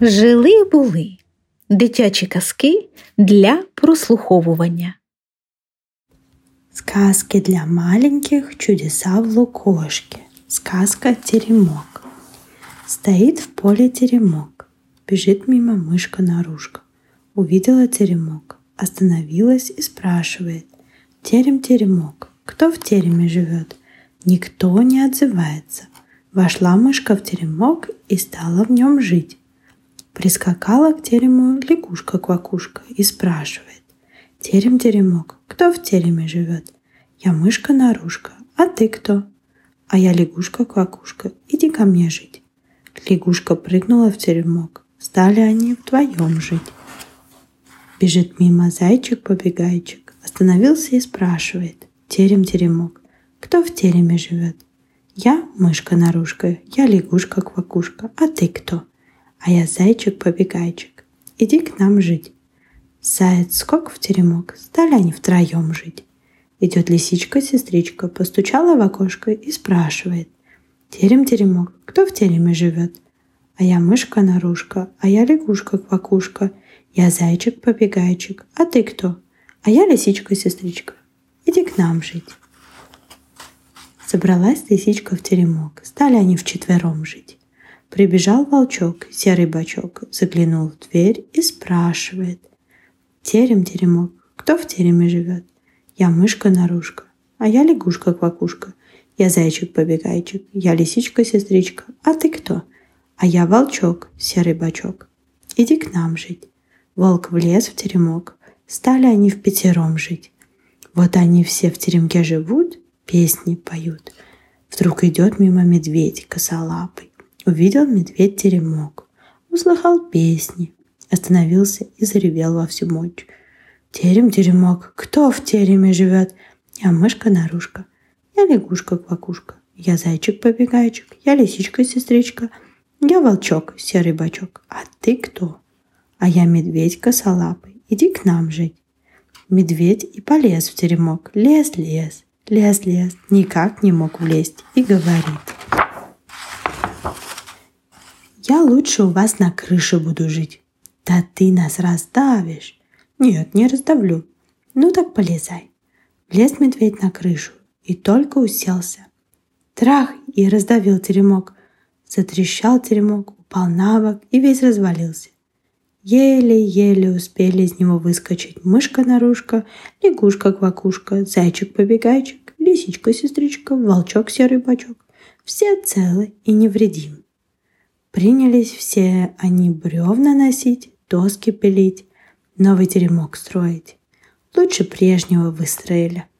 Жили були дитячі казки для прослуховування. Сказки для маленьких чудеса в лукошке. Сказка «Теремок». Стоит в поле теремок. Бежит мимо мышка-нарушка. Увидела теремок. Остановилась и спрашивает. Терем-теремок, кто в тереме живет? Никто не отзывается. Вошла мышка в теремок и стала в нем жить. Прискакала к терему лягушка-квакушка и спрашивает. Терем-теремок, кто в тереме живет? Я мышка-нарушка, а ты кто? А я лягушка-квакушка, иди ко мне жить. Лягушка прыгнула в теремок. Стали они вдвоем жить. Бежит мимо зайчик-побегайчик. Остановился и спрашивает. Терем-теремок, кто в тереме живет? Я мышка-нарушка, я лягушка-квакушка, а ты кто? А я зайчик-побегайчик. Иди к нам жить. Заяц скок в теремок, стали они втроем жить. Идет лисичка-сестричка, постучала в окошко и спрашивает. Терем-теремок, кто в тереме живет? А я мышка-нарушка, а я лягушка-квакушка, я зайчик-побегайчик, а ты кто? А я лисичка-сестричка. Иди к нам жить. Собралась лисичка в теремок, стали они вчетвером жить. Прибежал волчок, серый бачок, заглянул в дверь и спрашивает. Терем-теремок, кто в тереме живет? Я мышка-нарушка, а я лягушка-квакушка, я зайчик-побегайчик, я лисичка-сестричка, а ты кто? А я волчок, серый бачок. Иди к нам жить. Волк влез в теремок, стали они в пятером жить. Вот они все в теремке живут, песни поют. Вдруг идет мимо медведь косолапый Увидел медведь теремок, услыхал песни, остановился и заревел во всю мощь. Терем-теремок, кто в тереме живет? Я мышка-нарушка, я лягушка-квакушка, я зайчик-побегайчик, я лисичка-сестричка, я волчок, серый бачок. А ты кто? А я медведь косолапый, иди к нам жить. Медведь и полез в теремок, лез-лез, лез-лез, никак не мог влезть и говорит – я лучше у вас на крыше буду жить. Да ты нас раздавишь. Нет, не раздавлю. Ну так полезай. Влез медведь на крышу и только уселся. Трах и раздавил теремок. Затрещал теремок, упал на бок и весь развалился. Еле-еле успели из него выскочить мышка-нарушка, лягушка-квакушка, зайчик-побегайчик, лисичка-сестричка, волчок-серый бачок. Все целы и невредимы. Принялись все они бревна носить, доски пилить, новый теремок строить. Лучше прежнего выстроили –